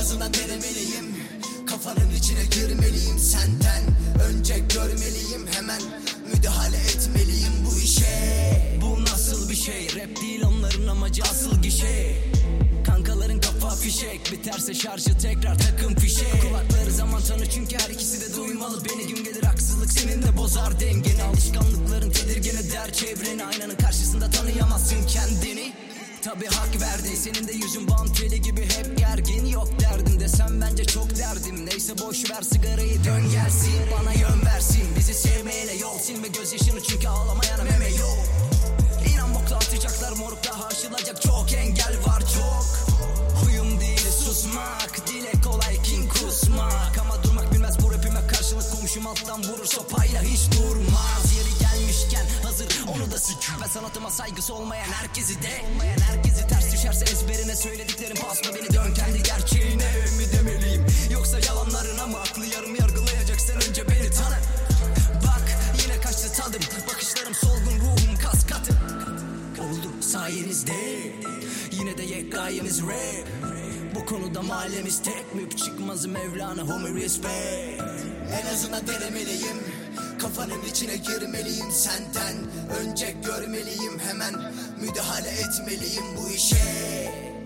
azından denemeliyim. Kafanın içine girmeliyim senden. Önce görmeliyim hemen Müdahale etmeliyim bu işe. Bu nasıl bir şey? Rap değil onların amacı asıl gişe. Kankaların kafa fişek. Biterse şarjı tekrar takım fişek. Kulakları zaman tanı çünkü her ikisi de duymalı. Beni gün gelir haksızlık senin de bozar dengeni. Alışkanlıkların tedirgin eder çevreni. Aynanın Tabi hak verdi. Senin de yüzün banteli gibi hep gergin. Yok derdim desem bence çok derdim. Neyse boş ver sigarayı dön gelsin. Bana yön versin. Bizi sevmeyene yol silme gözyaşını çünkü ağlamayana meme yok. İnan bokla atacaklar moruk daha çok engel var çok. Huyum değil susmak. Dile kolay kin kusmak. Ama durmak bilmez bu rapime karşılık komşum alttan vurur. Sopayla hiç durmaz. Yeri gelmişken hazır onu da sik Ve sanatıma saygısı olmayan herkesi de Olmayan herkesi ters düşerse ezberine söylediklerim pasma Beni dön kendi gerçeğine. Mi demeliyim? Yoksa yalanlarına mı aklı yarım yargılayacaksan önce beni tanı. Bak yine kaçtı tadım. Bakışlarım solgun ruhum kas katı Oldu sayenizde Yine de yekayemiz rap. Bu konuda mahallemiz tek müp Çıkmaz Mevlana homie respect. En azından denemeliyim. Kafanın içine girmeliyim senden. Önce görmeliyim hemen. Müdahale etmeliyim bu işe